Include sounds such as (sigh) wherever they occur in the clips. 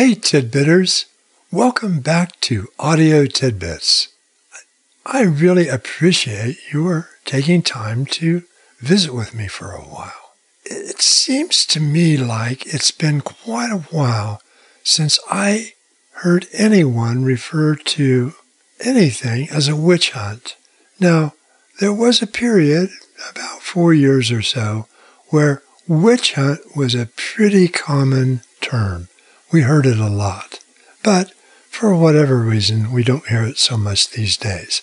Hey, Tidbitters! Welcome back to Audio Tidbits. I really appreciate your taking time to visit with me for a while. It seems to me like it's been quite a while since I heard anyone refer to anything as a witch hunt. Now, there was a period, about four years or so, where witch hunt was a pretty common term. We heard it a lot. But for whatever reason, we don't hear it so much these days.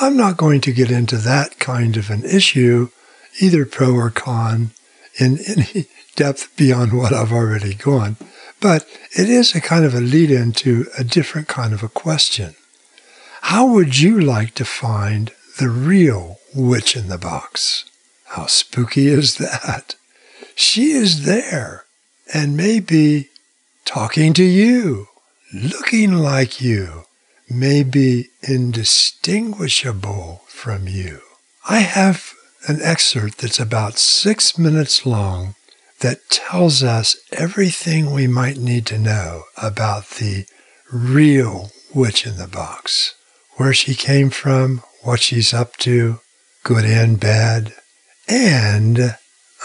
I'm not going to get into that kind of an issue, either pro or con, in (laughs) any depth beyond what I've already gone. But it is a kind of a lead in to a different kind of a question. How would you like to find the real witch in the box? How spooky is that? She is there and maybe talking to you, looking like you, may be indistinguishable from you. I have an excerpt that's about six minutes long that tells us everything we might need to know about the real witch in the box. Where she came from, what she's up to, good and bad, and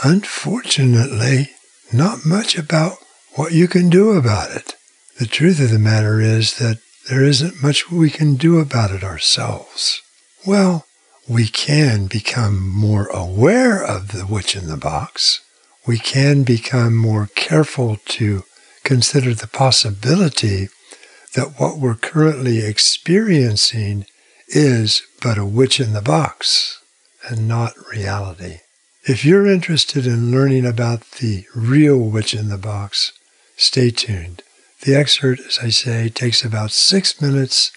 unfortunately, not much about what you can do about it. The truth of the matter is that there isn't much we can do about it ourselves. Well, we can become more aware of the witch in the box. We can become more careful to consider the possibility that what we're currently experiencing is but a witch in the box and not reality. If you're interested in learning about the real witch in the box, Stay tuned. The excerpt, as I say, takes about six minutes,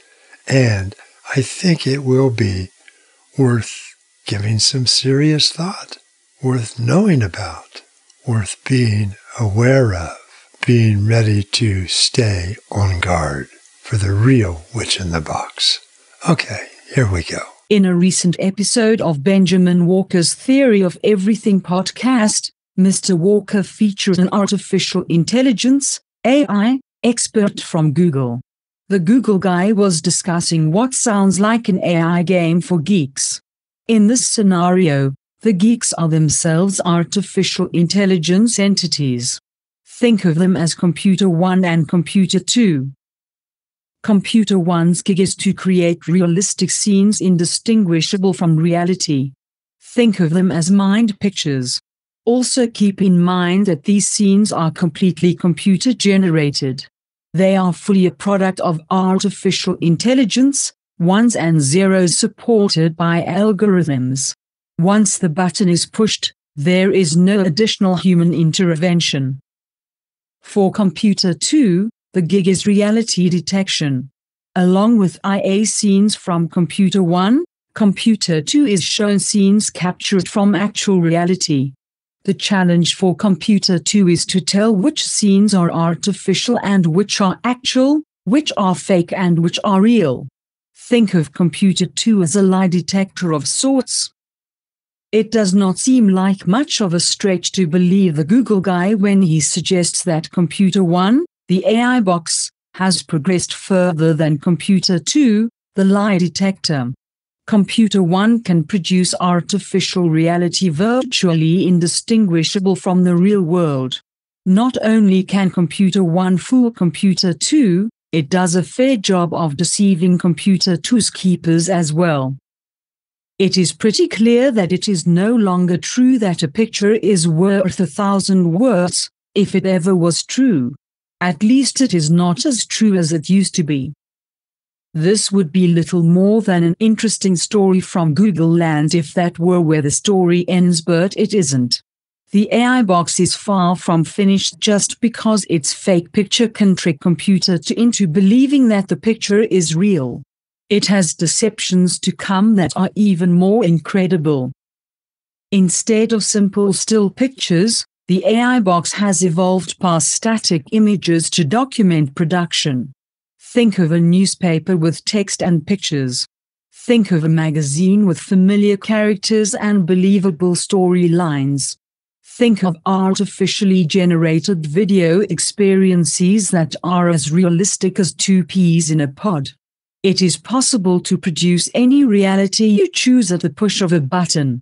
and I think it will be worth giving some serious thought, worth knowing about, worth being aware of, being ready to stay on guard for the real witch in the box. Okay, here we go. In a recent episode of Benjamin Walker's Theory of Everything podcast, Mr. Walker features an artificial intelligence AI expert from Google. The Google guy was discussing what sounds like an AI game for geeks. In this scenario, the geeks are themselves artificial intelligence entities. Think of them as Computer 1 and Computer 2. Computer 1's gig is to create realistic scenes indistinguishable from reality. Think of them as mind pictures. Also keep in mind that these scenes are completely computer generated. They are fully a product of artificial intelligence, ones and zeros supported by algorithms. Once the button is pushed, there is no additional human intervention. For Computer 2, the gig is reality detection. Along with IA scenes from Computer 1, Computer 2 is shown scenes captured from actual reality. The challenge for Computer 2 is to tell which scenes are artificial and which are actual, which are fake and which are real. Think of Computer 2 as a lie detector of sorts. It does not seem like much of a stretch to believe the Google guy when he suggests that Computer 1, the AI box, has progressed further than Computer 2, the lie detector. Computer One can produce artificial reality virtually indistinguishable from the real world. Not only can Computer One fool Computer 2, it does a fair job of deceiving Computer 2's keepers as well. It is pretty clear that it is no longer true that a picture is worth a thousand words, if it ever was true. At least it is not as true as it used to be. This would be little more than an interesting story from Google Land if that were where the story ends, but it isn't. The AI box is far from finished just because its fake picture can trick computer 2 into believing that the picture is real. It has deceptions to come that are even more incredible. Instead of simple still pictures, the AI box has evolved past static images to document production. Think of a newspaper with text and pictures. Think of a magazine with familiar characters and believable storylines. Think of artificially generated video experiences that are as realistic as two peas in a pod. It is possible to produce any reality you choose at the push of a button.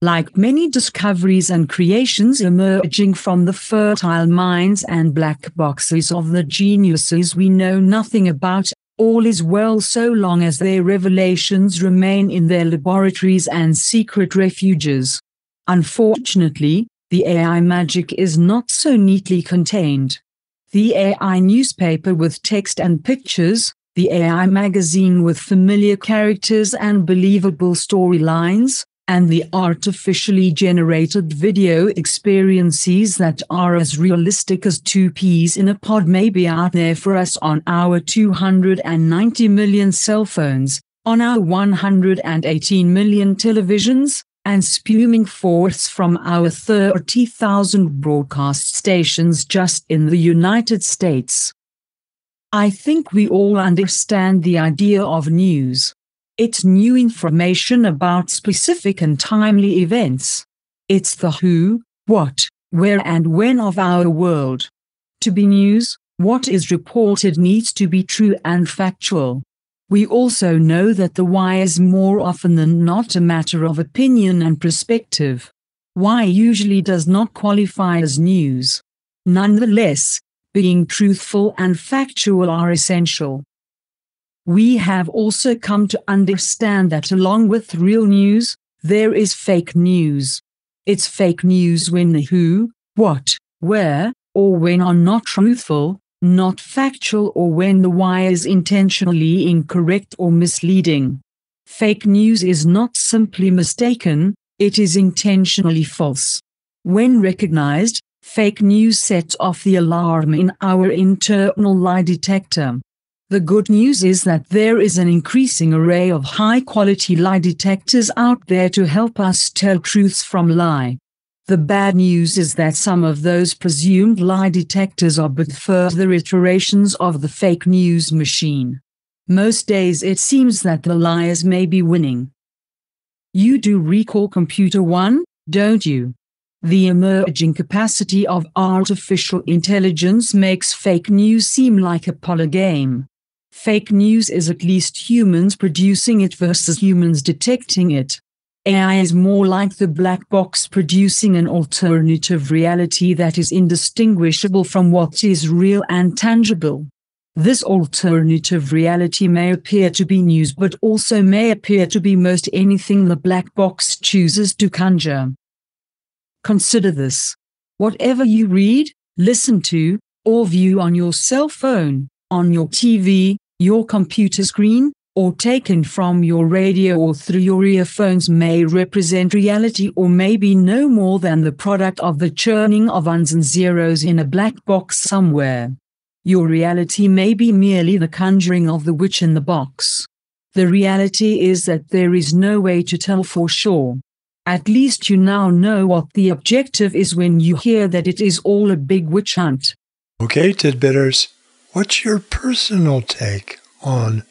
Like many discoveries and creations emerging from the fertile minds and black boxes of the geniuses we know nothing about, all is well so long as their revelations remain in their laboratories and secret refuges. Unfortunately, the AI magic is not so neatly contained. The AI newspaper with text and pictures, the AI magazine with familiar characters and believable storylines, and the artificially generated video experiences that are as realistic as two peas in a pod may be out there for us on our 290 million cell phones, on our 118 million televisions, and spewing forth from our 30,000 broadcast stations just in the United States. I think we all understand the idea of news. It's new information about specific and timely events. It's the who, what, where, and when of our world. To be news, what is reported needs to be true and factual. We also know that the why is more often than not a matter of opinion and perspective. Why usually does not qualify as news. Nonetheless, being truthful and factual are essential we have also come to understand that along with real news, there is fake news. It's fake news when the who, what, where, or when are not truthful, not factual, or when the why is intentionally incorrect or misleading. Fake news is not simply mistaken, it is intentionally false. When recognized, fake news sets off the alarm in our internal lie detector. The good news is that there is an increasing array of high quality lie detectors out there to help us tell truths from lie. The bad news is that some of those presumed lie detectors are but further iterations of the fake news machine. Most days it seems that the liars may be winning. You do recall Computer One, don't you? The emerging capacity of artificial intelligence makes fake news seem like a polar game. Fake news is at least humans producing it versus humans detecting it. AI is more like the black box producing an alternative reality that is indistinguishable from what is real and tangible. This alternative reality may appear to be news but also may appear to be most anything the black box chooses to conjure. Consider this. Whatever you read, listen to, or view on your cell phone, on your TV, your computer screen, or taken from your radio or through your earphones may represent reality or may be no more than the product of the churning of ones and zeros in a black box somewhere. Your reality may be merely the conjuring of the witch in the box. The reality is that there is no way to tell for sure. At least you now know what the objective is when you hear that it is all a big witch hunt. Okay, tidbitters. What's your personal take on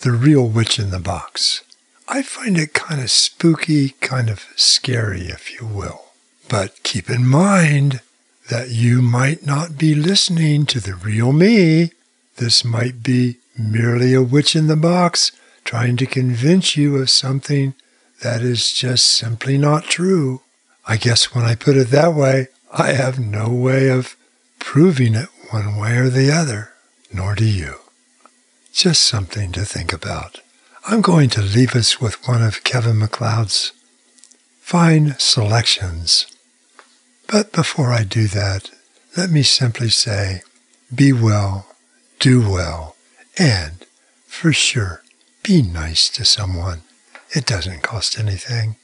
the real witch in the box? I find it kind of spooky, kind of scary, if you will. But keep in mind that you might not be listening to the real me. This might be merely a witch in the box trying to convince you of something that is just simply not true. I guess when I put it that way, I have no way of proving it one way or the other nor do you. Just something to think about. I'm going to leave us with one of Kevin MacLeod's fine selections. But before I do that, let me simply say be well, do well, and for sure, be nice to someone. It doesn't cost anything.